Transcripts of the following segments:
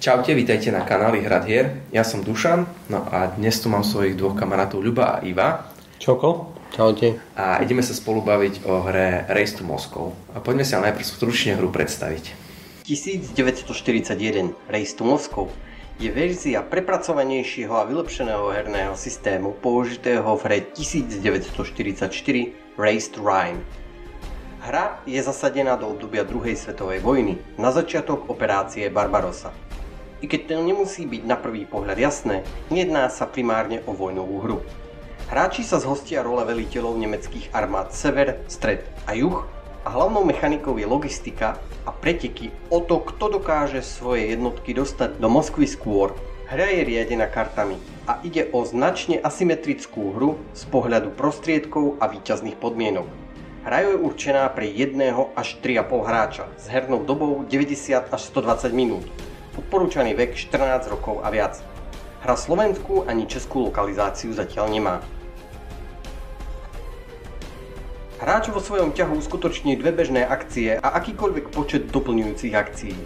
Čaute, vítajte na kanáli Hrad hier. Ja som Dušan, no a dnes tu mám svojich dvoch kamarátov Ľuba a Iva. Čoko. Čaute. A ideme sa spolu baviť o hre Race to Moscow. A poďme sa najprv stručne hru predstaviť. 1941 Race to Moscow je verzia prepracovanejšieho a vylepšeného herného systému použitého v hre 1944 Race to Rhine. Hra je zasadená do obdobia druhej svetovej vojny, na začiatok operácie Barbarossa. I keď to nemusí byť na prvý pohľad jasné, nejedná sa primárne o vojnovú hru. Hráči sa zhostia role veliteľov nemeckých armád Sever, Stred a Juh a hlavnou mechanikou je logistika a preteky o to, kto dokáže svoje jednotky dostať do Moskvy skôr. Hra je riadená kartami a ide o značne asymetrickú hru z pohľadu prostriedkov a výťazných podmienok. Hra je určená pre 1 až 3,5 hráča s hernou dobou 90 až 120 minút Odporúčaný vek 14 rokov a viac. Hra slovenskú ani českú lokalizáciu zatiaľ nemá. Hráč vo svojom ťahu uskutoční dve bežné akcie a akýkoľvek počet doplňujúcich akcií.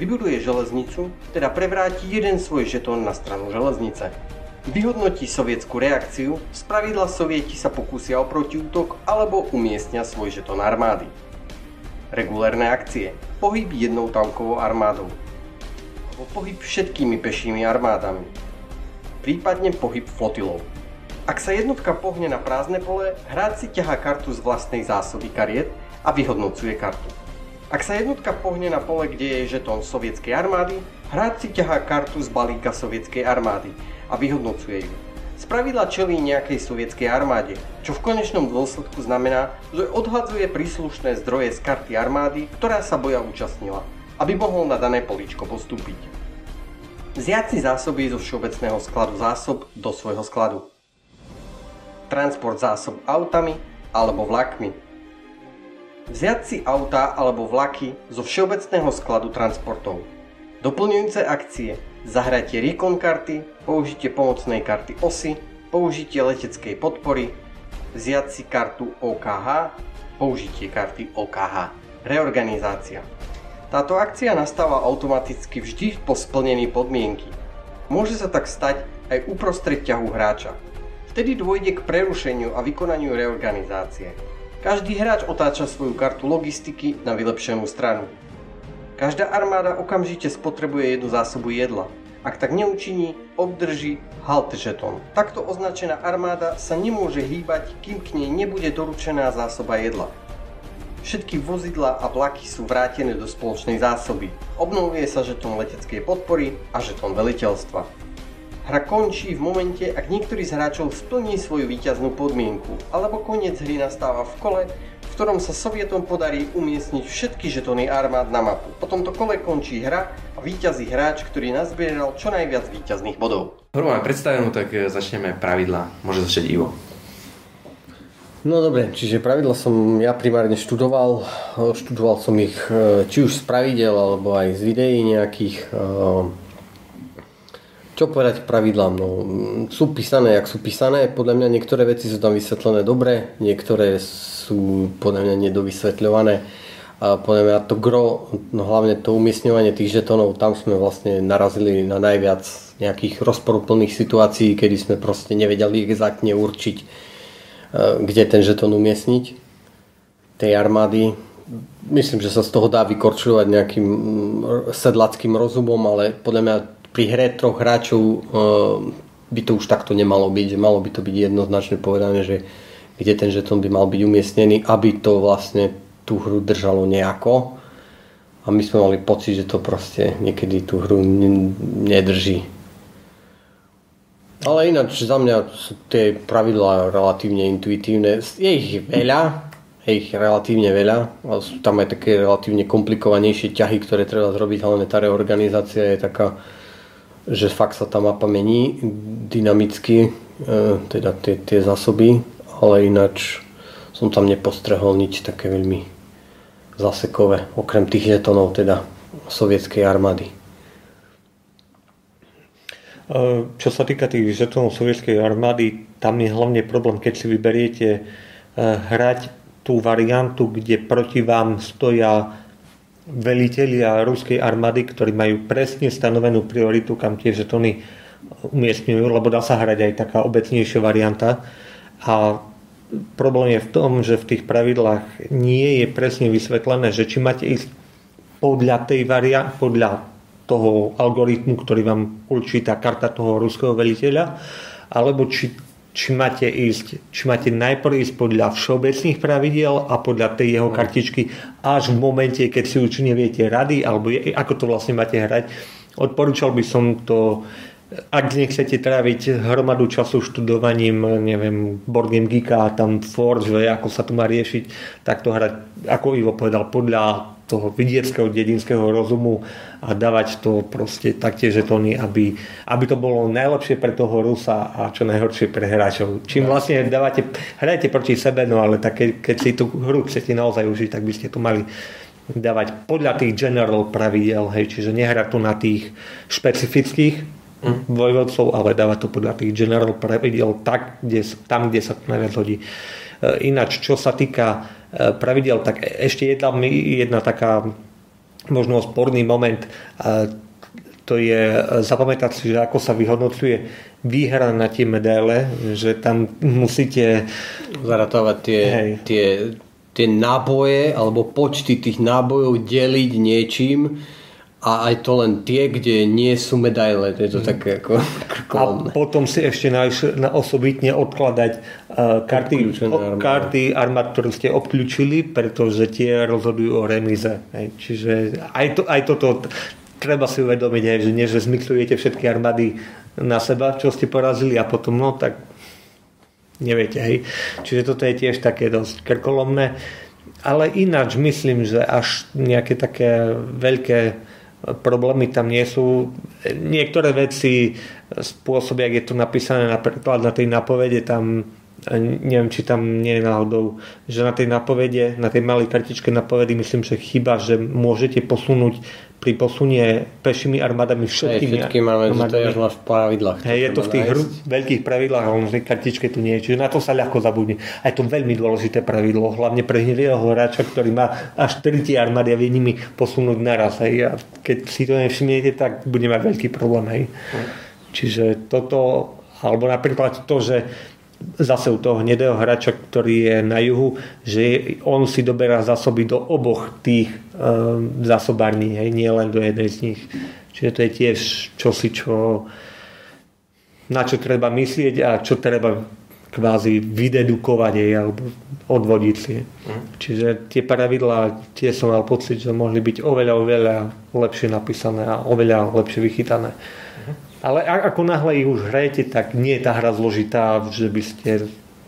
Vybuduje železnicu, teda prevráti jeden svoj žetón na stranu železnice. Vyhodnotí sovietskú reakciu, spravidla sovieti sa pokúsia o protiútok alebo umiestnia svoj žetón armády. Regulérne akcie. Pohyb jednou tankovou armádou. Alebo pohyb všetkými pešími armádami. Prípadne pohyb flotilou. Ak sa jednotka pohne na prázdne pole, hráč si ťahá kartu z vlastnej zásoby kariet a vyhodnocuje kartu. Ak sa jednotka pohne na pole, kde je žetón sovietskej armády, hráč si ťahá kartu z balíka sovietskej armády a vyhodnocuje ju. Spravidla čelí nejakej sovietskej armáde, čo v konečnom dôsledku znamená, že odhadzuje príslušné zdroje z karty armády, ktorá sa boja účastnila, aby mohol na dané políčko postúpiť. Vziať zásoby zo všeobecného skladu zásob do svojho skladu. Transport zásob autami alebo vlakmi. Vziať si auta alebo vlaky zo všeobecného skladu transportov. Doplňujúce akcie zahratie recon karty, použitie pomocnej karty OSI, použitie leteckej podpory, vziať si kartu OKH, použitie karty OKH. Reorganizácia. Táto akcia nastáva automaticky vždy po splnení podmienky. Môže sa tak stať aj uprostred ťahu hráča. Vtedy dôjde k prerušeniu a vykonaniu reorganizácie. Každý hráč otáča svoju kartu logistiky na vylepšenú stranu. Každá armáda okamžite spotrebuje jednu zásobu jedla. Ak tak neučiní, obdrží halt žetón. Takto označená armáda sa nemôže hýbať, kým k nej nebude doručená zásoba jedla. Všetky vozidla a vlaky sú vrátené do spoločnej zásoby. Obnovuje sa žetón leteckej podpory a žetón veliteľstva. Hra končí v momente, ak niektorý z hráčov splní svoju víťaznú podmienku, alebo koniec hry nastáva v kole, ktorom sa Sovietom podarí umiestniť všetky žetóny armád na mapu. Po tomto kole končí hra a víťazí hráč, ktorý nazbieral čo najviac víťazných bodov. Hru máme predstavenú, tak e, začneme pravidla. Môže začať Ivo. No dobre, čiže pravidla som ja primárne študoval. Študoval som ich e, či už z pravidel, alebo aj z videí nejakých. E, čo povedať k pravidlám? No, sú písané, jak sú písané. Podľa mňa niektoré veci sú tam vysvetlené dobre, niektoré sú podľa mňa nedovysvetľované. A podľa mňa to gro, no hlavne to umiestňovanie tých žetónov, tam sme vlastne narazili na najviac nejakých rozporuplných situácií, kedy sme proste nevedeli exaktne určiť, e, kde ten žetón umiestniť tej armády. Myslím, že sa z toho dá vykorčovať nejakým mm, sedlackým rozumom, ale podľa mňa pri hre troch hráčov e, by to už takto nemalo byť, malo by to byť jednoznačne povedané, že kde ten žetón by mal byť umiestnený, aby to vlastne tú hru držalo nejako. A my sme mali pocit, že to proste niekedy tú hru nedrží. Ale ináč za mňa sú tie pravidlá relatívne intuitívne. Je ich veľa, je ich relatívne veľa, sú tam aj také relatívne komplikovanejšie ťahy, ktoré treba zrobiť, hlavne tá reorganizácia je taká, že fakt sa tá mapa mení dynamicky, e, teda tie, tie zásoby ale ináč som tam nepostrehol nič také veľmi zasekové, okrem tých žetonov teda sovietskej armády. Čo sa týka tých žetonov sovietskej armády, tam je hlavne problém, keď si vyberiete hrať tú variantu, kde proti vám stoja velitelia ruskej armády, ktorí majú presne stanovenú prioritu, kam tie žetony umiestňujú, lebo dá sa hrať aj taká obecnejšia varianta. A problém je v tom, že v tých pravidlách nie je presne vysvetlené, že či máte ísť podľa tej varianty, podľa toho algoritmu, ktorý vám určí tá karta toho ruského veliteľa, alebo či, či máte ísť, či máte najprv ísť podľa všeobecných pravidiel a podľa tej jeho kartičky až v momente, keď si už neviete rady, alebo je, ako to vlastne máte hrať. Odporúčal by som to ak nechcete tráviť hromadu času študovaním, neviem, Board Game Geeka tam Forge, ako sa to má riešiť, tak to hrať, ako Ivo povedal, podľa toho vidieckého, dedinského rozumu a dávať to proste taktiež žetóny, aby, aby to bolo najlepšie pre toho Rusa a čo najhoršie pre hráčov. Čím vlastne dávate, hrajete proti sebe, no ale tak keď, keď si tú hru chcete naozaj užiť, tak by ste to mali dávať podľa tých general pravidel, hej, čiže nehrať to na tých špecifických. Vojvodcov, ale dáva to podľa tých general pravidel tak, kde, tam, kde sa to najviac hodí. E, ináč, čo sa týka e, pravidel, tak e, ešte jedna, jedna taká možno sporný moment, to je zapamätať si, že ako sa vyhodnocuje výhra na tie medaile, že tam musíte zaratovať tie, tie, tie náboje alebo počty tých nábojov deliť niečím, a aj to len tie, kde nie sú medaile, to je to mm. také ako krkolomné. A potom si ešte na, na osobitne odkladať uh, karty, o, karty armád, ktoré ste obklúčili, pretože tie rozhodujú o remize. Hej. Čiže aj, to, aj toto treba si uvedomiť, hej, že nie, že zmixujete všetky armády na seba, čo ste porazili a potom, no tak neviete, hej. Čiže toto je tiež také dosť krkolomné. Ale ináč myslím, že až nejaké také veľké problémy tam nie sú. Niektoré veci spôsobia, ak je to napísané napríklad na tej napovede, tam neviem, či tam nie je náhodou, že na tej napovede, na tej malej kartičke napovedy myslím, že chyba, že môžete posunúť pri posunie pešími armádami všetkými Hej, všetky máme, armádami. to je až v pravidlách. Hej, je to v tých hru, veľkých pravidlách, ale tej kartičke tu nie je. Čiže na to sa ľahko zabudne. A je to veľmi dôležité pravidlo, hlavne pre hnilého hráča, ktorý má až 4 tie armády a vie nimi posunúť naraz. Hej. A keď si to nevšimnete, tak bude mať veľký problém. Hej. Hm. Čiže toto, alebo napríklad to, že zase u toho hnedého hráča, ktorý je na juhu, že on si doberá zásoby do oboch tých um, zásobární, hej, nie len do jednej z nich. Čiže to je tiež čosi, čo, na čo treba myslieť a čo treba kvázi vydedukovať jej alebo odvodiť si. Mm. Čiže tie pravidlá, tie som mal pocit, že mohli byť oveľa, oveľa lepšie napísané a oveľa lepšie vychytané. Ale ako náhle ich už hrajete, tak nie je tá hra zložitá, že by ste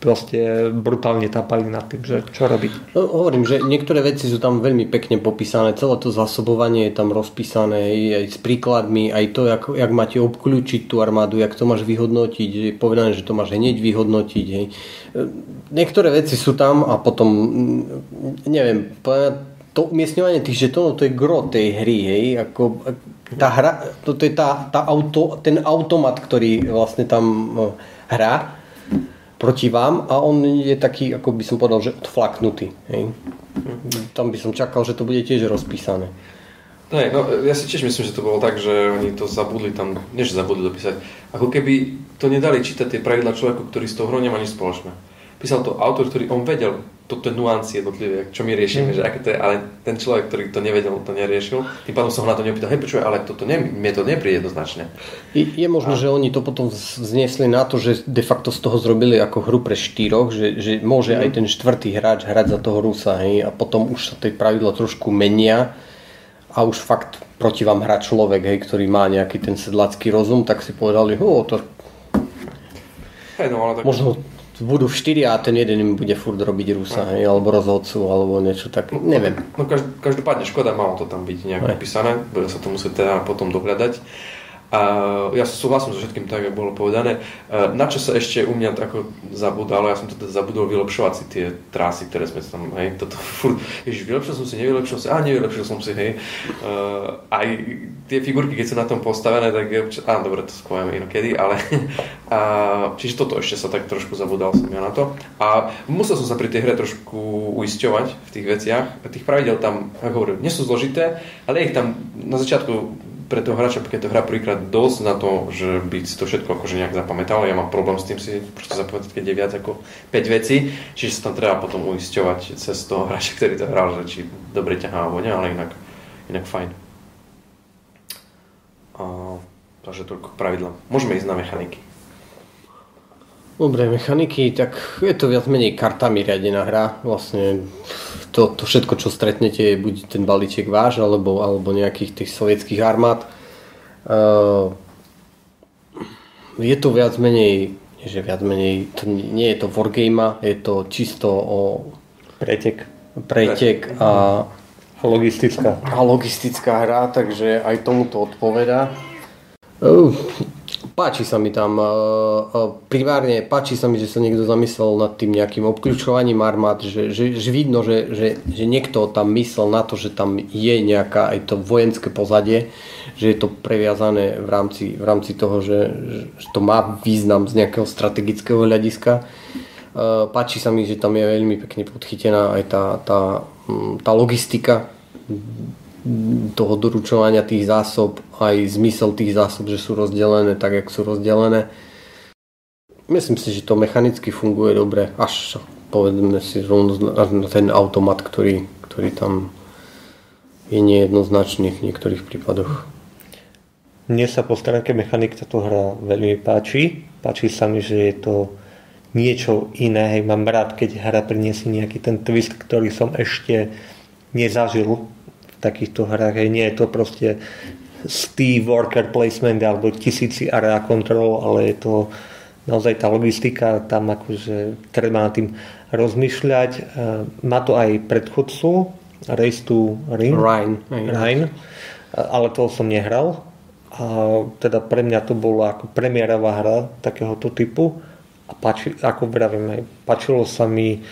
proste brutálne tapali nad tým, že čo robiť. No, hovorím, že niektoré veci sú tam veľmi pekne popísané, celé to zásobovanie je tam rozpísané aj s príkladmi, aj to, jak, jak máte obklúčiť tú armádu, jak to máš vyhodnotiť, je povedané, že to máš hneď vyhodnotiť. Hej. Niektoré veci sú tam a potom, neviem, to umiestňovanie tých žetónov, to je gro tej hry, hej, ako tá hra, to, je tá, tá auto, ten automat, ktorý vlastne tam e, hrá proti vám a on je taký, ako by som povedal, že odflaknutý. Hej. Tam by som čakal, že to bude tiež rozpísané. Hej, no ja si tiež myslím, že to bolo tak, že oni to zabudli tam, nie že zabudli dopísať, ako keby to nedali čítať tie pravidla človeku, ktorý z toho hrou nemá nič spoločné. Písal to autor, ktorý on vedel, toto je nuancy jednotlivé, čo my riešime, mm. že aké to je, ale ten človek, ktorý to nevedel, to neriešil, tým pádom som ho na to neopýtal, hej počuj, ale toto ne, mne to nepríde jednoznačne. Je, je možno, a... že oni to potom zniesli na to, že de facto z toho zrobili ako hru pre štyroch, že, že môže mm. aj ten štvrtý hráč hrať za toho Rusa, hej, a potom už sa tie pravidla trošku menia a už fakt proti vám hrá človek, hej, ktorý má nejaký ten sedlacký rozum, tak si povedali, ho, to... Hey, no, ale tak... Možno budú štyri a ten jeden im bude furt robiť Rusa, hej, alebo rozhodcu, alebo niečo tak, neviem. No, no každopádne škoda, malo to tam byť nejak napísané, bude sa to musieť teda potom dohľadať. A ja súhlasím so všetkým tak, ako bolo povedané. Na čo sa ešte u mňa tako zabudalo, ja som teda zabudol vylepšovať si tie trasy, ktoré sme tam, hej, toto furt, ježiš, vylepšil som si, nevylepšil som si, a nevylepšil som si, hej. Uh, aj tie figurky, keď sú na tom postavené, tak je, á, dobre, to skúvame inokedy, ale a, čiže toto ešte sa tak trošku zabudal som ja na to. A musel som sa pri tej hre trošku uisťovať v tých veciach. Tých pravidel tam, ako hovorím, nie sú zložité, ale ich tam na začiatku pre toho hráča, keď to hrá prvýkrát dosť na to, že by si to všetko akože nejak zapamätal. Ja mám problém s tým si proste zapamätať, keď je viac ako 5 vecí, čiže sa tam treba potom uisťovať cez toho hráča, ktorý to hral, že či dobre ťahá alebo nie, ale inak, inak fajn. A, takže toľko pravidla. Môžeme ísť na mechaniky. Dobre, mechaniky, tak je to viac menej kartami riadená hra. Vlastne to, to všetko, čo stretnete, je buď ten balíček váš, alebo, alebo nejakých tých sovietských armád. Uh, je to viac menej, že viac menej, to nie je to wargame, je to čisto o pretek, pretek a, a logistická. A logistická hra, takže aj tomu to odpoveda. Uh, páči sa mi tam, primárne páči sa mi, že sa niekto zamyslel nad tým nejakým obklúčovaním armád, že, že, že vidno, že, že, že niekto tam myslel na to, že tam je nejaká aj to vojenské pozadie, že je to previazané v rámci, v rámci toho, že, že to má význam z nejakého strategického hľadiska. Páči sa mi, že tam je veľmi pekne podchytená aj tá, tá, tá logistika toho doručovania tých zásob, aj zmysel tých zásob, že sú rozdelené tak, jak sú rozdelené. Myslím si, že to mechanicky funguje dobre, až povedzme si rovno na ten automat, ktorý, ktorý tam je nejednoznačný v niektorých prípadoch. Mne sa po stránke mechanik táto hra veľmi páči. Páči sa mi, že je to niečo iné. Hej, mám rád, keď hra priniesie nejaký ten twist, ktorý som ešte nezažil takýchto hrách. Hej, nie je to proste Steve worker placement alebo tisíci area control, ale je to naozaj tá logistika, tam akože treba nad tým rozmýšľať. E, má to aj predchodcu, Race to Ring. Rhine. Rhine. Ale to som nehral. A teda pre mňa to bola ako premiérová hra takéhoto typu. A páči, ako vravím, páčilo sa mi uh,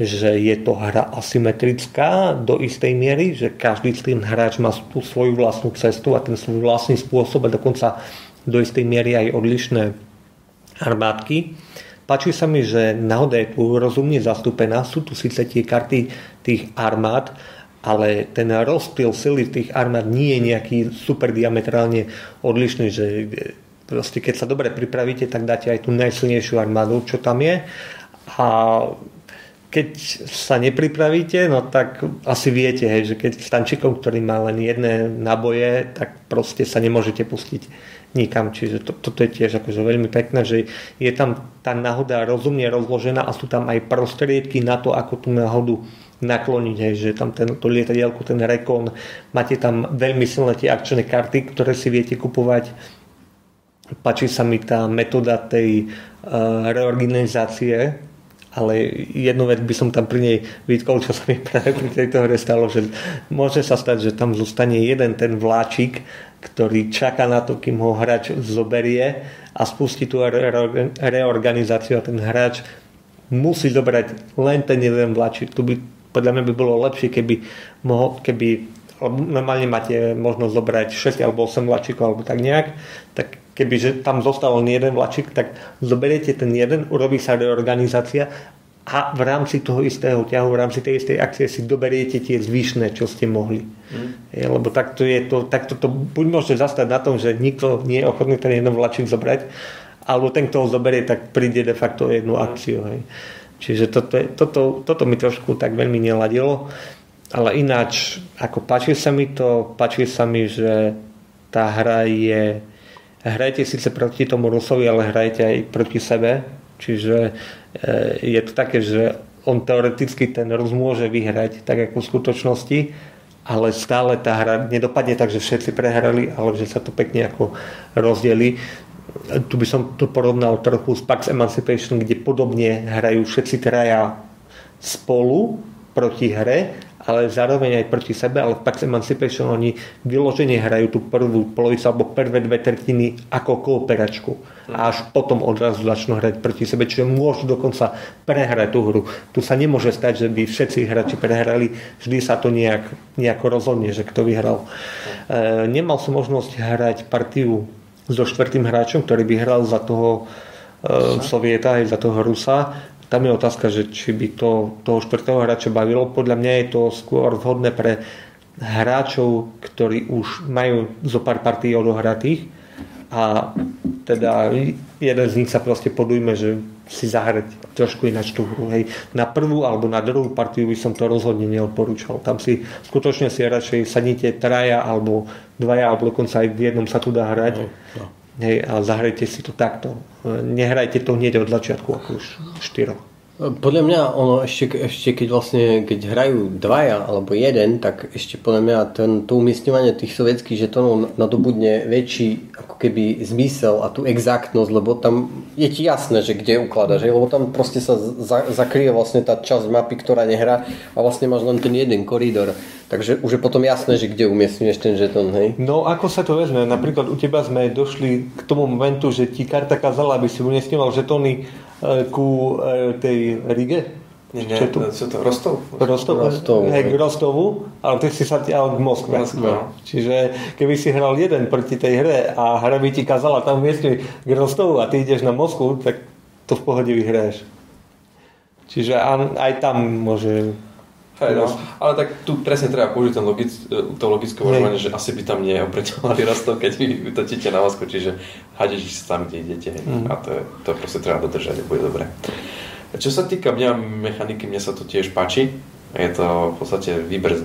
že je to hra asymetrická do istej miery, že každý tým hráč má tú svoju vlastnú cestu a ten svoj vlastný spôsob a dokonca do istej miery aj odlišné armádky. Páči sa mi, že náhoda je tu rozumne zastúpená. Sú tu síce tie karty tých armád, ale ten rozptyl sily tých armád nie je nejaký super diametrálne odlišný, že proste keď sa dobre pripravíte, tak dáte aj tú najsilnejšiu armádu, čo tam je. A keď sa nepripravíte, no tak asi viete, hej, že keď stančikom, ktorý má len jedné naboje, tak proste sa nemôžete pustiť nikam. Čiže to, toto je tiež akože veľmi pekné, že je tam tá náhoda rozumne rozložená a sú tam aj prostriedky na to, ako tú náhodu nakloniť, hej, že tam ten, to lietadielko, ten rekon, máte tam veľmi silné tie akčné karty, ktoré si viete kupovať. Páči sa mi tá metóda tej uh, reorganizácie, ale jednu vec by som tam pri nej vytkol, čo sa mi práve pri tejto hre stalo, že môže sa stať, že tam zostane jeden ten vláčik, ktorý čaká na to, kým ho hráč zoberie a spustí tú reorganizáciu a ten hráč musí zobrať len ten jeden vláčik. Tu by podľa mňa by bolo lepšie, keby, mohol, keby normálne máte možnosť zobrať 6 alebo 8 vláčikov alebo tak nejak, tak kebyže tam zostal len jeden vlačik, tak zoberiete ten jeden, urobí sa reorganizácia a v rámci toho istého ťahu, v rámci tej istej akcie si doberiete tie zvyšné, čo ste mohli. Mm. Je, lebo takto, je to, takto to buď môže zastať na tom, že nikto nie je ochotný ten jeden vlačik zobrať, alebo ten, kto ho zoberie, tak príde de facto jednu mm. akciu. Hej. Čiže toto, toto, toto mi trošku tak veľmi neladilo. Ale ináč, ako páči sa mi to, páči sa mi, že tá hra je hrajte síce proti tomu Rusovi, ale hrajte aj proti sebe. Čiže e, je to také, že on teoreticky ten Rus môže vyhrať tak ako v skutočnosti, ale stále tá hra nedopadne tak, že všetci prehrali, ale že sa to pekne ako rozdeli. Tu by som to porovnal trochu s Pax Emancipation, kde podobne hrajú všetci traja spolu proti hre, ale zároveň aj proti sebe, ale v Pax Emancipation oni vyložene hrajú tú prvú polovicu alebo prvé dve tretiny ako kooperačku. A až potom odrazu začnú hrať proti sebe, čiže môžu dokonca prehrať tú hru. Tu sa nemôže stať, že by všetci hráči prehrali, vždy sa to nejak, nejako rozhodne, že kto vyhral. E, nemal som možnosť hrať partiu so štvrtým hráčom, ktorý by hral za toho e, Sovieta aj za toho Rusa tam je otázka, že či by to toho štvrtého hráča bavilo. Podľa mňa je to skôr vhodné pre hráčov, ktorí už majú zo pár partí odohratých a teda jeden z nich sa proste podujme, že si zahrať trošku ináč tú hru. Hej. Na prvú alebo na druhú partiu by som to rozhodne neodporúčal. Tam si skutočne si radšej sadnite traja alebo dvaja alebo dokonca aj v jednom sa tu dá hrať. No, no. Hej, a zahrajte si to takto. Nehrajte to hneď od začiatku, ako už štyroch. Podľa mňa ono ešte, ešte keď vlastne keď hrajú dvaja alebo jeden, tak ešte podľa mňa ten, to umiestňovanie tých sovietských žetónov nadobudne väčší ako keby zmysel a tú exaktnosť, lebo tam je ti jasné, že kde ukladaš, lebo tam proste sa za, zakryje vlastne tá časť mapy, ktorá nehrá a vlastne máš len ten jeden koridor. Takže už je potom jasné, že kde umiestňuješ ten žetón, hej? No ako sa to vezme? Napríklad u teba sme došli k tomu momentu, že ti karta kazala, aby si umiestňoval žetóny E, ku e, tej Rige? Nie, nie, to? čo to, Rostov? Rostov, Rostov hej, k Rostovu, ale ty si sa ťahal k Moskve. No. Čiže keby si hral jeden proti tej hre a hra by ti kazala tam miestne k Rostovu a ty ideš na Moskvu, tak to v pohode vyhráš. Čiže aj tam môže Hej, no. Ale tak tu presne treba použiť ten logic, to logické uvažovanie, že asi by tam neopreťovali rastov, keď vy točíte na vásku, čiže hadeš sa tam, kde idete. Mm. A to, je, to proste treba dodržať bude dobre. Čo sa týka mňa mechaniky, mne sa to tiež páči. Je to v podstate výber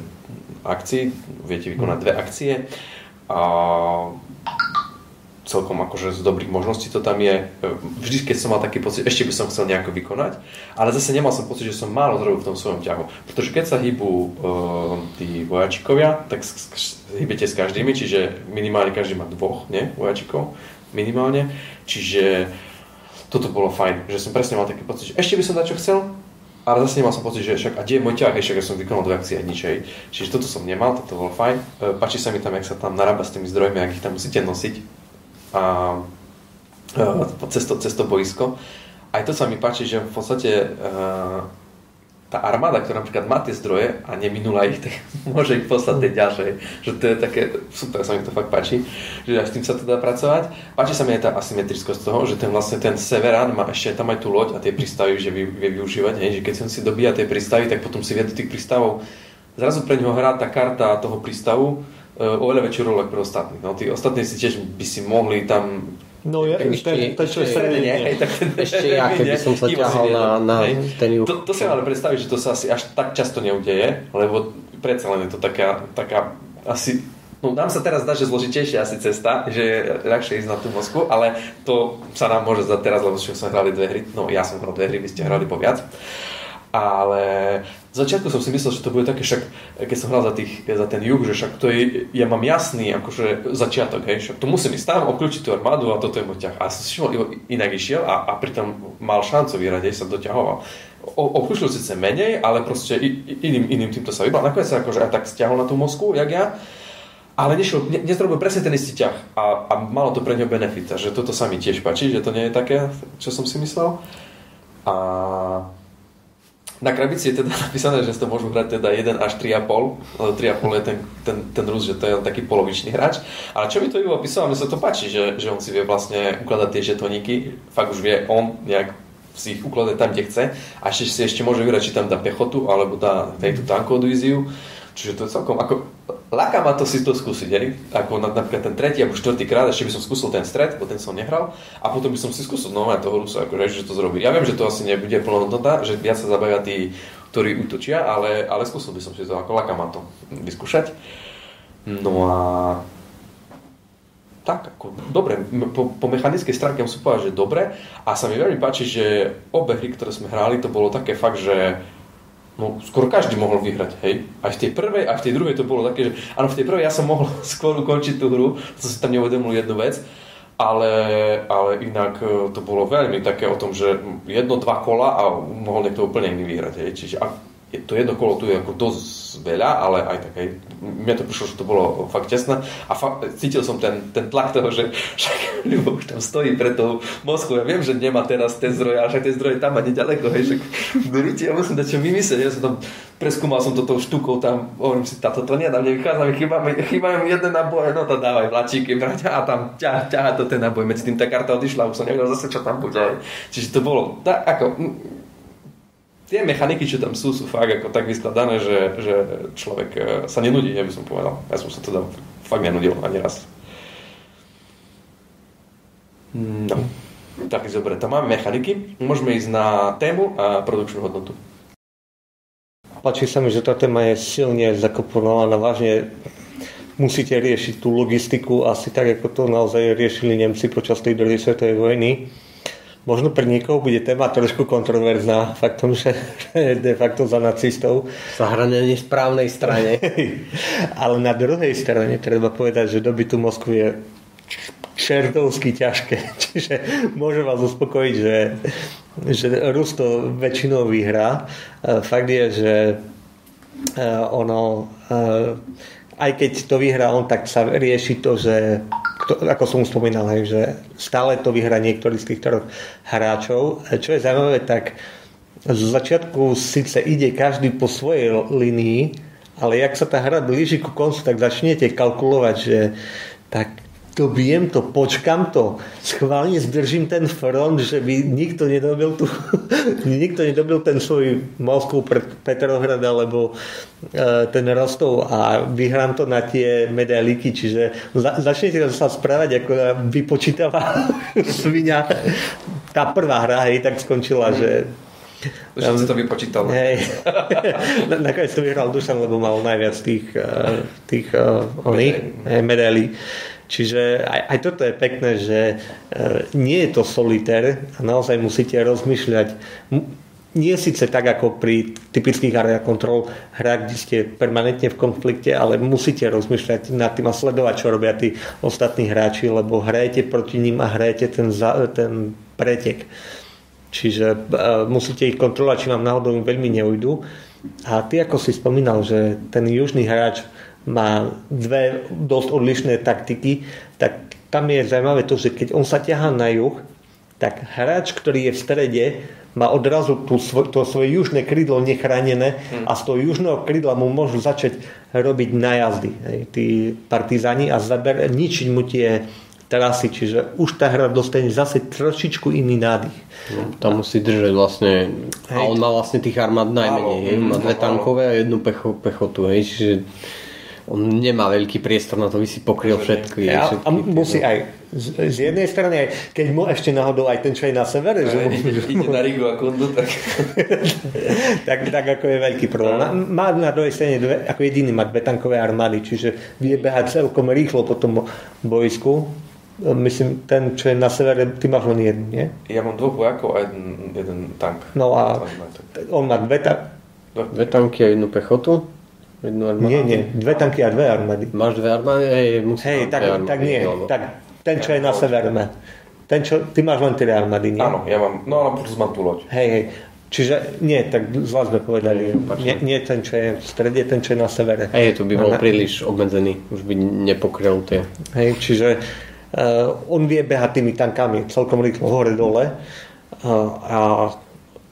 akcií, viete vykonať dve akcie. A celkom akože z dobrých možností to tam je. Vždy, keď som mal taký pocit, ešte by som chcel nejako vykonať, ale zase nemal som pocit, že som málo zrobil v tom svojom ťahu. Pretože keď sa hýbu uh, tí vojačikovia, tak hýbete s každými, čiže minimálne každý má dvoch ne, vojačikov, minimálne. Čiže toto bolo fajn, že som presne mal taký pocit, že ešte by som čo chcel, ale zase nemal som pocit, že však, a kde je môj ťah, ešte som vykonal dve akcie a nič, Čiže toto som nemal, toto bolo fajn. Uh, páči sa mi tam, jak sa tam narába s tými zdrojmi, ak ich tam musíte nosiť a, cez, to, cez to boisko. Aj to sa mi páči, že v podstate uh, tá armáda, ktorá napríklad má tie zdroje a neminula ich, tak môže ich poslať tie ďalšie. Že to je také, super sa mi to fakt páči, že aj s tým sa to dá pracovať. Páči sa mi aj tá asymetrickosť toho, že ten vlastne ten Severan má ešte tam aj tú loď a tie prístavy, že vie, vie využívať, hej, že keď on si dobíja tie prístavy, tak potom si vie do tých prístavov zrazu pre ňoho hrá tá karta toho prístavu E, oveľa väčšiu rolu ako pre ostatných. No, tí ostatní si tiež by si mohli tam No ja, ešte, ten, ten, čo je stredne, hej, tak ten, ešte ja, keby som sa ťahal na, na ten juh. To, to si ale predstaviť, že to sa asi až tak často neudeje, lebo predsa len je to taká, taká asi No nám sa teraz zdá, že zložitejšia asi cesta, že je ľahšie ísť na tú Moskvu, ale to sa nám môže zdať teraz, lebo sme hrali dve hry, no ja som hral dve hry, vy ste hrali po viac. Ale z začiatku som si myslel, že to bude také, však keď som hral za, tých, za ten juh, že však to je, ja mám jasný akože začiatok, hej, však to musím ísť tam, obklúčiť tú armádu a toto je môj ťah. A som si všimol, inak išiel a, a pritom mal šancu vyhrať, sa doťahoval. Obklúčil síce menej, ale proste iným, iným týmto sa vybral. Nakoniec sa akože aj tak stiahol na tú Moskvu, jak ja. Ale nešiel, ne, nezrobil presne ten istý ťah a, a malo to pre ňo benefita, že toto sa mi tiež páči, že to nie je také, čo som si myslel. A na krabici je teda napísané, že to môžu hrať teda 1 až 3,5. 3,5 je ten, ten, ten Rus, že to je taký polovičný hráč. Ale čo mi to Ivo písal, mne sa to páči, že, že on si vie vlastne ukladať tie žetoníky. Fakt už vie on nejak si ich ukladať tam, kde chce. A ešte si ešte môže vybrať, či tam dá pechotu, alebo dá tú tankovú divíziu. Čiže to je celkom ako... Láka ma to si to skúsiť, aj? Ako na, napríklad ten tretí alebo štvrtý krát, ešte by som skúsil ten stred, bo ten som nehral. A potom by som si skúsil no aj toho Rusa, ako reč, že to zrobí. Ja viem, že to asi nebude plnohodnotná, že viac sa zabavia tí, ktorí útočia, ale, ale skúsil by som si to, ako láka ma to vyskúšať. No a tak, ako, dobre, po, po mechanickej stránke musím povedať, že dobre a sa mi veľmi páči, že obe hry, ktoré sme hrali, to bolo také fakt, že no skoro každý mohol vyhrať, hej. Aj v tej prvej, aj v tej druhej to bolo také, že áno, v tej prvej ja som mohol skôr ukončiť tú hru, to si tam neuvedomil jednu vec, ale, ale inak e, to bolo veľmi také o tom, že jedno, dva kola a mohol niekto úplne iný vyhrať, hej. Čiže a to jedno kolo tu je ako dosť veľa, ale aj tak aj, mne to prišlo, že to bolo fakt tesné. A fakt, cítil som ten, ten tlak toho, že však Ľubo už tam stojí pred tou Moskvou, ja viem, že nemá teraz ten zdroj, ale však ten zdroj tam a nedaleko, hej, že ja musím dať čo vymyslieť, ja som tam preskúmal som to tou štukou tam, hovorím si, táto to nedá, mne vychádza, chýba, chýba mi jeden naboj, no to dávaj vlačíky, brať, a tam ťa, ťaha to ten naboj, medzi tým tá karta odišla, už som nevedel zase, čo tam bude. Čiže to bolo, tak ako, tie mechaniky, čo tam sú, sú fakt ako tak vyskladané, že, že človek e, sa nenudí, ja by som povedal. Ja som sa teda fakt nenudil ani raz. No, tak dobre, tam máme mechaniky, môžeme ísť na tému a produkčnú hodnotu. Páči sa mi, že tá téma je silne zakomponovaná, vážne musíte riešiť tú logistiku asi tak, ako to naozaj riešili Nemci počas tej druhej svetovej vojny Možno pre niekoho bude téma trošku kontroverzná faktom, že de facto za nacistov. Zahranenie správnej strane. Ale na druhej strane treba povedať, že doby tu Moskvu je čertovsky ťažké. Čiže môžem vás uspokojiť, že, že Rus to väčšinou vyhrá. E, fakt je, že e, ono e, aj keď to vyhrá on, tak sa rieši to, že ako som spomínal, hej, že stále to vyhrá niektorý z tých troch hráčov. Čo je zaujímavé, tak z začiatku síce ide každý po svojej linii, ale jak sa tá hra blíži ku koncu, tak začnete kalkulovať, že tak dobijem to, počkam to, schválne zdržím ten front, že by nikto nedobil, tu, nikto nedobil ten svoj Moskvu Petrohrad alebo e, ten Rostov a vyhrám to na tie medailíky, čiže za, začnete sa správať ako vypočítavá svinia. Tá prvá hra, hej, tak skončila, že Dušan si to vypočítal. Hej. Nakoniec to vyhral Dušan, lebo mal najviac tých, e, tých uh, oných, medailí. Čiže aj, aj toto je pekné, že e, nie je to solitér a naozaj musíte rozmýšľať. Nie síce tak ako pri typických area kontrol hrách, kde ste permanentne v konflikte, ale musíte rozmýšľať nad tým a sledovať, čo robia tí ostatní hráči, lebo hrajete proti ním a hrajete ten, za, ten pretek. Čiže uh, musíte ich kontrolovať, či vám náhodou veľmi neujdu. A ty, ako si spomínal, že ten južný hráč má dve dosť odlišné taktiky, tak tam je zaujímavé to, že keď on sa ťahá na juh, tak hráč, ktorý je v strede, má odrazu tú svoj, to svoje južné krídlo nechránené a z toho južného krídla mu môžu začať robiť najazdy hej, tí partizáni a zaber, ničiť mu tie trasy, čiže už tá hra dostane zase trošičku iný nádych. No, tam musí držať vlastne, hej. a on má vlastne tých armád najmenej, hej, má dve tankové a jednu pecho, pechotu, hej, čiže on nemá veľký priestor na to, by si pokryl všetky. Ja, všetky a musí aj z, z jednej strany, aj, keď mu ešte náhodou aj ten, čo je na severe, že mu, ide na Rigu a Kundu, tak... tak, tak ako je veľký problém. Má na druhej strane dve, ako jediný má dve tankové armády, čiže vie behať celkom rýchlo po tom boisku. Myslím, ten, čo je na severe, ty máš len jeden, nie? Ja mám dvoch vojakov a jeden, jeden tank. No a on má dve, ta... dve tanky a jednu pechotu? Jednu armádu? Nie, nie. Dve tanky a dve armády. Máš dve armády? Hej, hej tak, armády, tak nie. No, Tak, ten, čo je na severne. Ten, čo, ty máš len tri armády, nie? Áno, ja mám, no ale plus mám tú loď. Hej, hej. Čiže nie, tak zle sme povedali. Nie, nie ten, čo je v strede, ten, čo je na severe. Hej, to by bol na... príliš obmedzený. Už by nepokryl tie. Hej, čiže uh, on vie behať tými tankami celkom rýchlo hore-dole. Uh, a,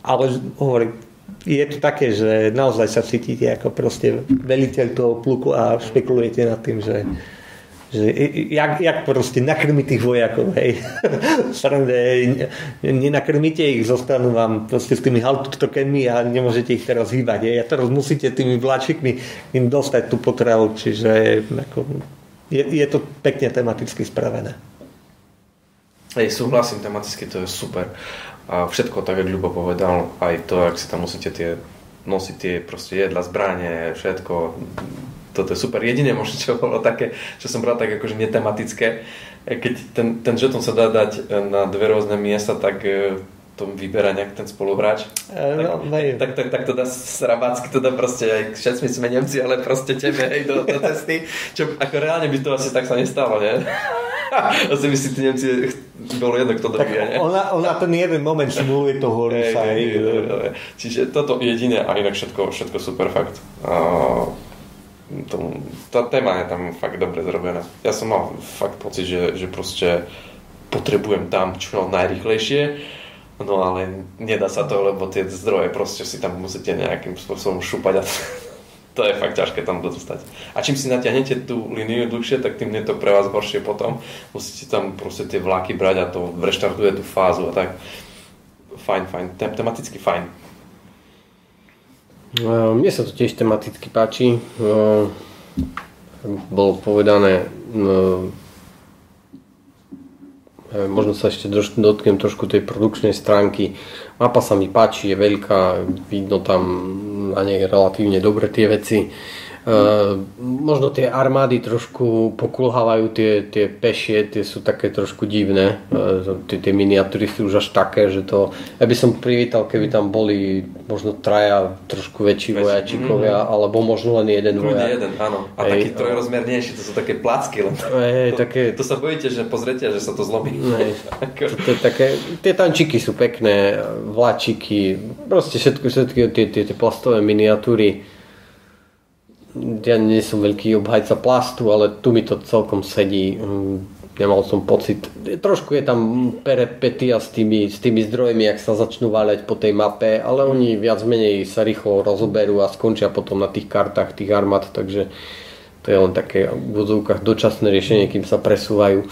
ale hovorí, je to také, že naozaj sa cítite ako proste veliteľ toho pluku a špekulujete nad tým, že, že jak, jak proste nakrmiť tých vojakov, hej. Srande, nenakrmíte ich, zostanú vám proste s tými haltokenmi a nemôžete ich teraz hýbať, hej. A teraz musíte tými vláčikmi im dostať tú potravu, čiže ako, je, je to pekne tematicky spravené. Hej, súhlasím, tematicky to je super. A všetko, tak ako Ľubo povedal, aj to, ak si tam musíte tie, nosiť tie proste jedla, zbranie, všetko, toto je super. Jediné možno, čo bolo také, čo som bral tak akože netematické, keď ten, ten žeton sa dá dať na dve rôzne miesta, tak e, to vyberá nejak ten spoluhráč. E, no, tak, tak, tak, tak to dá srabácky, to dá proste aj všetci sme Nemci, ale proste tebe hej, do, do cesty, čo ako reálne by to asi tak sa nestalo, nie? Asi by si tí Nemci bolo jedno, kto nie? ona, ona ten jeden moment hej, hej, hej, hej. Čiže toto jediné a inak všetko, všetko super fakt. To, tá téma je tam fakt dobre zrobená. Ja som mal fakt pocit, že, že proste potrebujem tam čo najrychlejšie, no ale nedá sa to, lebo tie zdroje proste si tam musíte nejakým spôsobom šúpať a to je fakt ťažké tam dostať. A čím si natiahnete tú líniu dlhšie, tak tým je to pre vás horšie potom. Musíte tam proste tie vlaky brať a to reštartuje tú fázu a tak. Fajn, fajn, Tem- tematicky fajn. E, Mne sa to tiež tematicky páči. E, Bolo povedané, no, možno sa ešte dotknem trošku tej produkčnej stránky. Mapa sa mi páči, je veľká, vidno tam na nej relatívne dobre tie veci. Uh, možno tie armády trošku pokulhávajú, tie, tie pešie, tie sú také trošku divné. Uh, tie, tie miniatúry sú už až také, že to... Ja by som privítal, keby tam boli možno traja trošku väčší vojačikovia, alebo možno len jeden Kľudne vojak. jeden, áno. A Hej, taký trojrozmernejší, to sú také placky len. Hej, to, také- to sa bojíte, že pozrete, že sa to zlomí. Ako- To je také, tie tančiky sú pekné, vláčiky, proste všetko, všetky tie, tie, tie plastové miniatúry. Ja nie som veľký obhajca plastu, ale tu mi to celkom sedí. Mm, Nemal som pocit, trošku je tam perepetia s tými, s tými zdrojmi, ak sa začnú váľať po tej mape, ale oni viac menej sa rýchlo rozoberú a skončia potom na tých kartách tých armád, takže to je len také v vozovkách dočasné riešenie, kým sa presúvajú.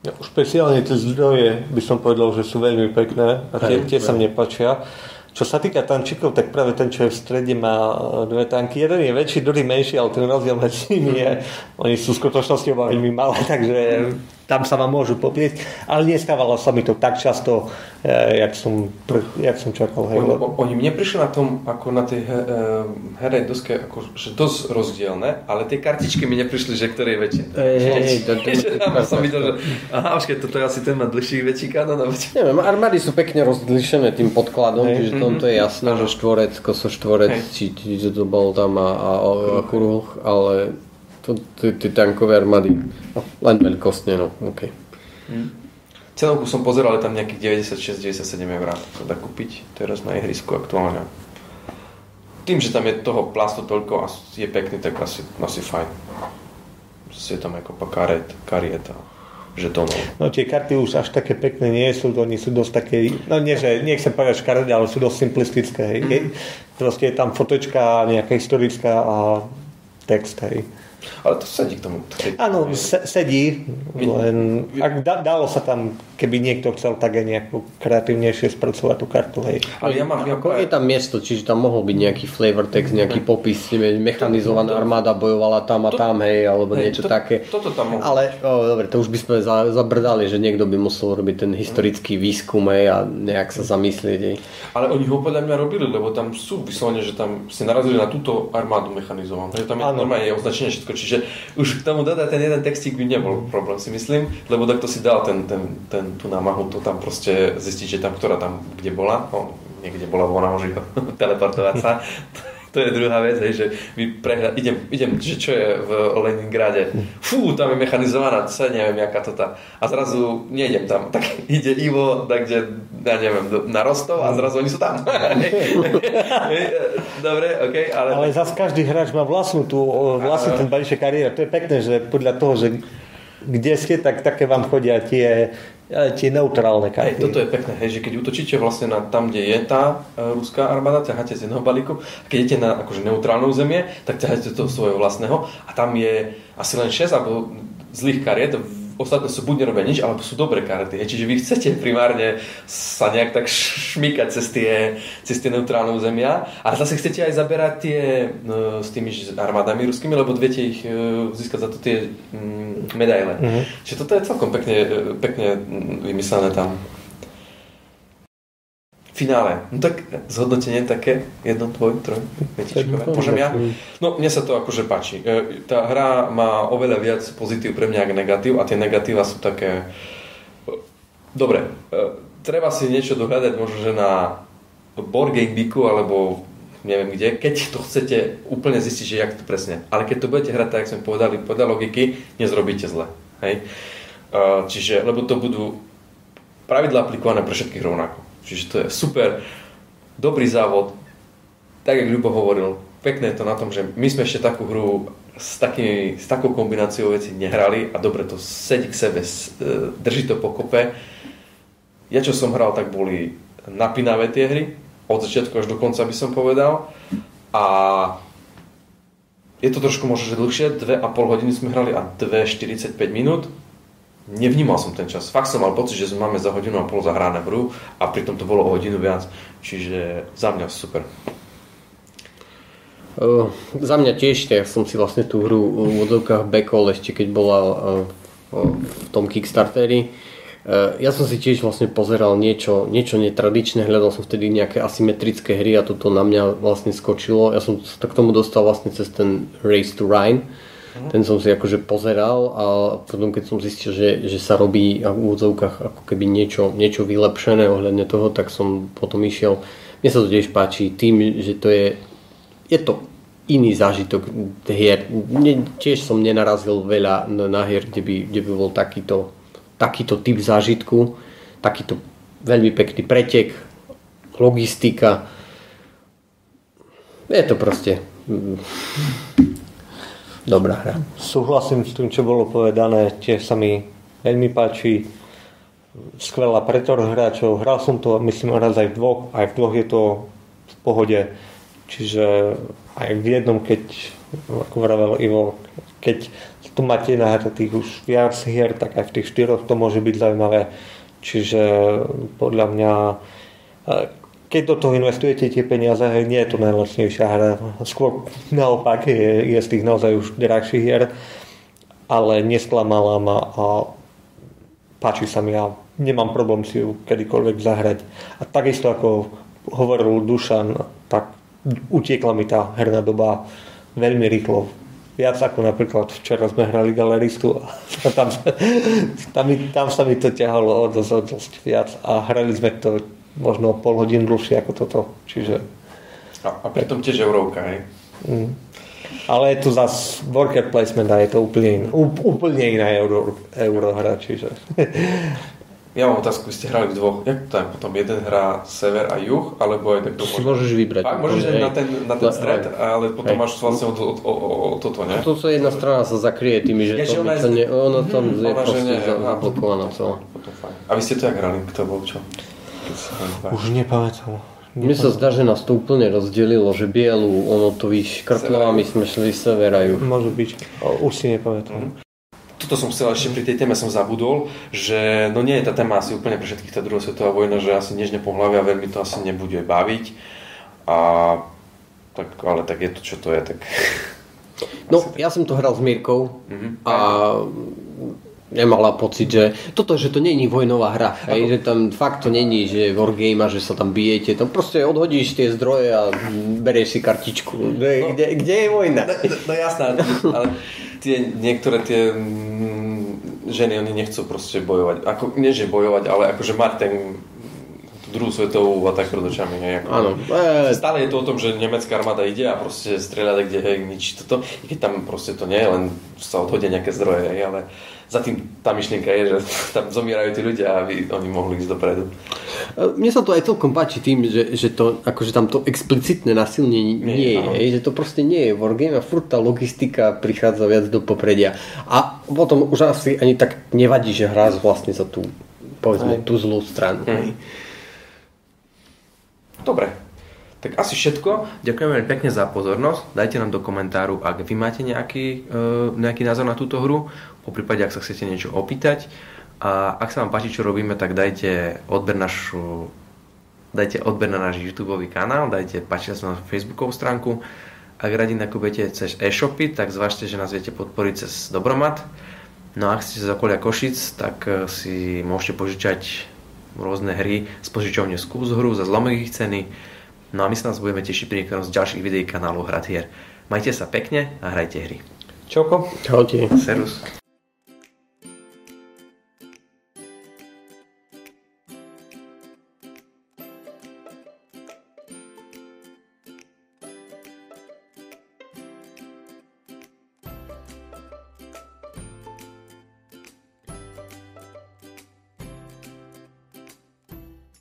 No, Špeciálne tie zdroje by som povedal, že sú veľmi pekné a tie, tie sa mne páčia. Čo sa týka tančikov, tak práve ten, čo je v strede, má e, dve tanky. Jeden je väčší, druhý menší, ale ten rozdiel medzi nimi je, oni sú v skutočnosti oba veľmi malé, takže tam sa vám môžu poprieť. Ale nestávalo sa mi to tak často, e, jak som, jak som čakal. Hej. Oni, oni mne prišli na tom, ako na tej he, e, hernej doske, ako, že dosť rozdielne, ale tie kartičky mi neprišli, že ktorý je tam som videl, že aha, počkej, toto je asi ten má dlhší väčší väčší- Neviem, armády sú pekne rozlišené tým podkladom, čiže tom to je jasné, že štvorec, kosoštvorec, Hej. či, či že to bol tam a, a, a, a kruh, ale to, tie, tie tankové armády, no, len veľkostne, no, OK. Cenovku som pozeral, je tam nejakých 96-97 eur sa dá kúpiť teraz na ihrisku aktuálne. Tým, že tam je toho plastu toľko a je pekný, tak asi, asi fajn. Zase je tam ako pa karet, kariet a žetónov. No tie karty už až také pekné nie sú, oni sú dosť také, no nie, že nechcem povedať škaredé, ale sú dosť simplistické. Hej. Je, proste je tam fotočka nejaká historická a text. Hej. Ale to sedí k tomu. Áno, se, sedí, len ak da, dalo sa tam, keby niekto chcel tak aj nejako kreatívnejšie spracovať tú kartu. Hej. Ale ja mám, Ako je tam miesto, čiže tam mohol byť nejaký flavor text, nejaký popis, neviem, mechanizovaná armáda bojovala tam a tam, hej, alebo Hej, niečo to- také. toto tam mohlo. Ale, o, dobre, to už by sme za, zabrdali, že niekto by musel robiť ten historický výskum, hej, a nejak sa zamyslieť, hej. Ale oni ho podľa mňa robili, lebo tam sú vyslovene, že tam si narazili na túto armádu mechanizovanú. Že tam je normálne je označenie všetko, čiže už k tomu dodať ten jeden textík by nebol problém, si myslím, lebo takto si dal ten, ten, ten, tú námahu, to tam proste zistiť, že tam, ktorá tam kde bola, no, niekde bola, môže iba teleportovať sa. To je druhá vec, hej, že my prehľad, idem, idem, že čo je v Leningrade. Fú, tam je mechanizovaná, sa neviem, jaká to tá. A zrazu nejdem tam. Tak ide Ivo, tak kde, ja neviem, na Rostov a zrazu oni sú tam. Dobre, OK, ale... Ale zase každý hráč má vlastnú, tú, vlastnú ten balíček kariéry. To je pekné, že podľa toho, že kde ste, tak také vám chodia tie, tie neutrálne Hej, karty. toto je pekné, hej, že keď útočíte vlastne na tam, kde je tá e, ruská armáda, ťaháte z jedného balíku, a keď idete na akože neutrálne územie, tak ťaháte toho svojho vlastného a tam je asi len 6 alebo zlých kariet, ostatné sú buď nerobia nič, alebo sú dobré karty. Čiže vy chcete primárne sa nejak tak šmykať cez tie, cez tie neutrálne územia, ale zase chcete aj zaberať tie no, s tými armádami ruskými, lebo viete ich e, získať za to tie mm, medaile. Mhm. Čiže toto je celkom pekne, e, pekne mm, vymyslené tam. Finále. No tak zhodnotenie také, jedno, dvoj, troj, petičkové. Môžem ja? No, mne sa to akože páči. E, Tá hra má oveľa viac pozitív pre mňa ako negatív a tie negatíva sú také... e, Dobre, e, treba si niečo dohľadať možno, že na Board Game Geeku alebo neviem kde, keď to chcete úplne zistiť, že jak to presne. Ale keď to budete hrať tak, jak sme povedali, podľa logiky, nezrobíte zle. Hej? Čiže, lebo to budú pravidla aplikované pre všetkých rovnako. Čiže to je super, dobrý závod, tak jak Ľubo hovoril, pekné to na tom, že my sme ešte takú hru s, takými, s takou kombináciou vecí nehrali a dobre to sedí k sebe, e, drží to pokope. Ja čo som hral, tak boli napínavé tie hry, od začiatku až do konca by som povedal. A je to trošku možno, že dlhšie, 2,5 hodiny sme hrali a 2,45 minút nevnímal som ten čas. Fakt som mal pocit, že máme za hodinu a pol zahrané hru a pritom to bolo o hodinu viac. Čiže za mňa super. Uh, za mňa tiež, ja som si vlastne tú hru v odzovkách backall ešte keď bola uh, v tom Kickstarteri. Uh, ja som si tiež vlastne pozeral niečo, niečo netradičné, hľadal som vtedy nejaké asymetrické hry a toto na mňa vlastne skočilo. Ja som sa k tomu dostal vlastne cez ten Race to Rhine, ten som si akože pozeral a potom keď som zistil, že, že sa robí v úvodzovkách ako keby niečo, niečo vylepšené ohľadne toho, tak som potom išiel. Mne sa to tiež páči tým, že to je, je to iný zážitok hier. Ne, tiež som nenarazil veľa na, hier, kde by, kde by bol takýto, takýto typ zážitku, takýto veľmi pekný pretek, logistika. Je to proste dobrá hra. Súhlasím s tým, čo bolo povedané, tiež sa mi veľmi páči. Skvelá pretor hráčov. Hral som to, myslím, raz aj v dvoch. Aj v dvoch je to v pohode. Čiže aj v jednom, keď, ako vravel Ivo, keď tu máte nahratých už viac hier, tak aj v tých štyroch to môže byť zaujímavé. Čiže podľa mňa keď do toho investujete tie peniaze, nie je to najlacnejšia hra. Skôr naopak je, je z tých naozaj už drahších hier, ale nesklamala ma a páči sa mi a nemám problém si ju kedykoľvek zahrať. A takisto ako hovoril Dušan, tak utiekla mi tá herná doba veľmi rýchlo. Viac ako napríklad včera sme hrali galeristu a tam, tam, tam sa mi to ťahalo o dosť, dosť viac a hrali sme to možno pol hodín dlhšie ako toto. Čiže... A, a pritom tiež eurovka, hej? Mm. Ale je tu zase worker placement a je to úplne, in, úplne iná euro, eurohra, čiže... Ja mám otázku, vy ste hrali v dvoch, jak to tam potom jeden hrá sever a juh, alebo aj takto môže... môžeš vybrať. Fakt, môžeš aj na ten, na ten stred, ale potom hej. máš vlastne o, o, o, o toto, ne? To sa jedna strana sa zakrie tými, že ja, to, ona, to ne, ona tam hmm, je ona, proste zablokovaná celá. A vy ste to jak hrali, kto bol čo? Už nepamätám. Mne sa zdá, že nás to úplne rozdelilo, že bielu, ono to vyškrtlo a my sme šli severajú. Môže byť, už si nepamätám. Mm. Toto som chcel ešte pri tej téme som zabudol, že no nie je tá téma asi úplne pre všetkých tá druhá svetová vojna, že asi nežne pohľavia veľmi to asi nebude baviť. A tak, ale tak je to, čo to je, tak... No, ja som to hral s Mírkou mm-hmm. a nemala pocit, že toto, že to není vojnová hra, hej, že tam fakt to není, že wargame a že sa tam bijete, tam proste odhodíš tie zdroje a berieš si kartičku. No, kde, kde je vojna? No, no, no jasná, ale tie, niektoré tie mm, ženy, oni nechcú proste bojovať. Ako, nie, že bojovať, ale akože mať ten druhú svetovú a tak pred očami. Hej, ako, Áno. E... Stále je to o tom, že nemecká armáda ide a proste strieľa kde hej, nič toto. I keď tam proste to nie je, len sa odhodia nejaké zdroje, hej, ale za tým tá myšlienka je, že tam zomierajú tí ľudia, aby oni mohli ísť dopredu. Mne sa to aj celkom páči tým, že, že to, akože tam to explicitné nasilne nie, nie je, že to proste nie je wargame a furt tá logistika prichádza viac do popredia. A potom už asi ani tak nevadí, že hrá vlastne za tú povedzme aj. tú zlú stranu. Mm. Dobre, tak asi všetko. Ďakujem veľmi pekne za pozornosť. Dajte nám do komentáru, ak vy máte nejaký, e, nejaký názor na túto hru, po prípade, ak sa chcete niečo opýtať. A ak sa vám páči, čo robíme, tak dajte odber, našu, dajte odber na náš YouTube kanál, dajte páči sa na Facebookovú stránku. Ak radi nakupujete cez e-shopy, tak zvážte, že nás viete podporiť cez Dobromat. No a ak ste z okolia Košic, tak e, si môžete požičať rôzne hry z požičovne Skús hru za zlomových ceny No a my sa nás budeme tešiť pri z ďalších videí kanálu Hratier. Majte sa pekne a hrajte hry. Čoko. Čaute. Serus.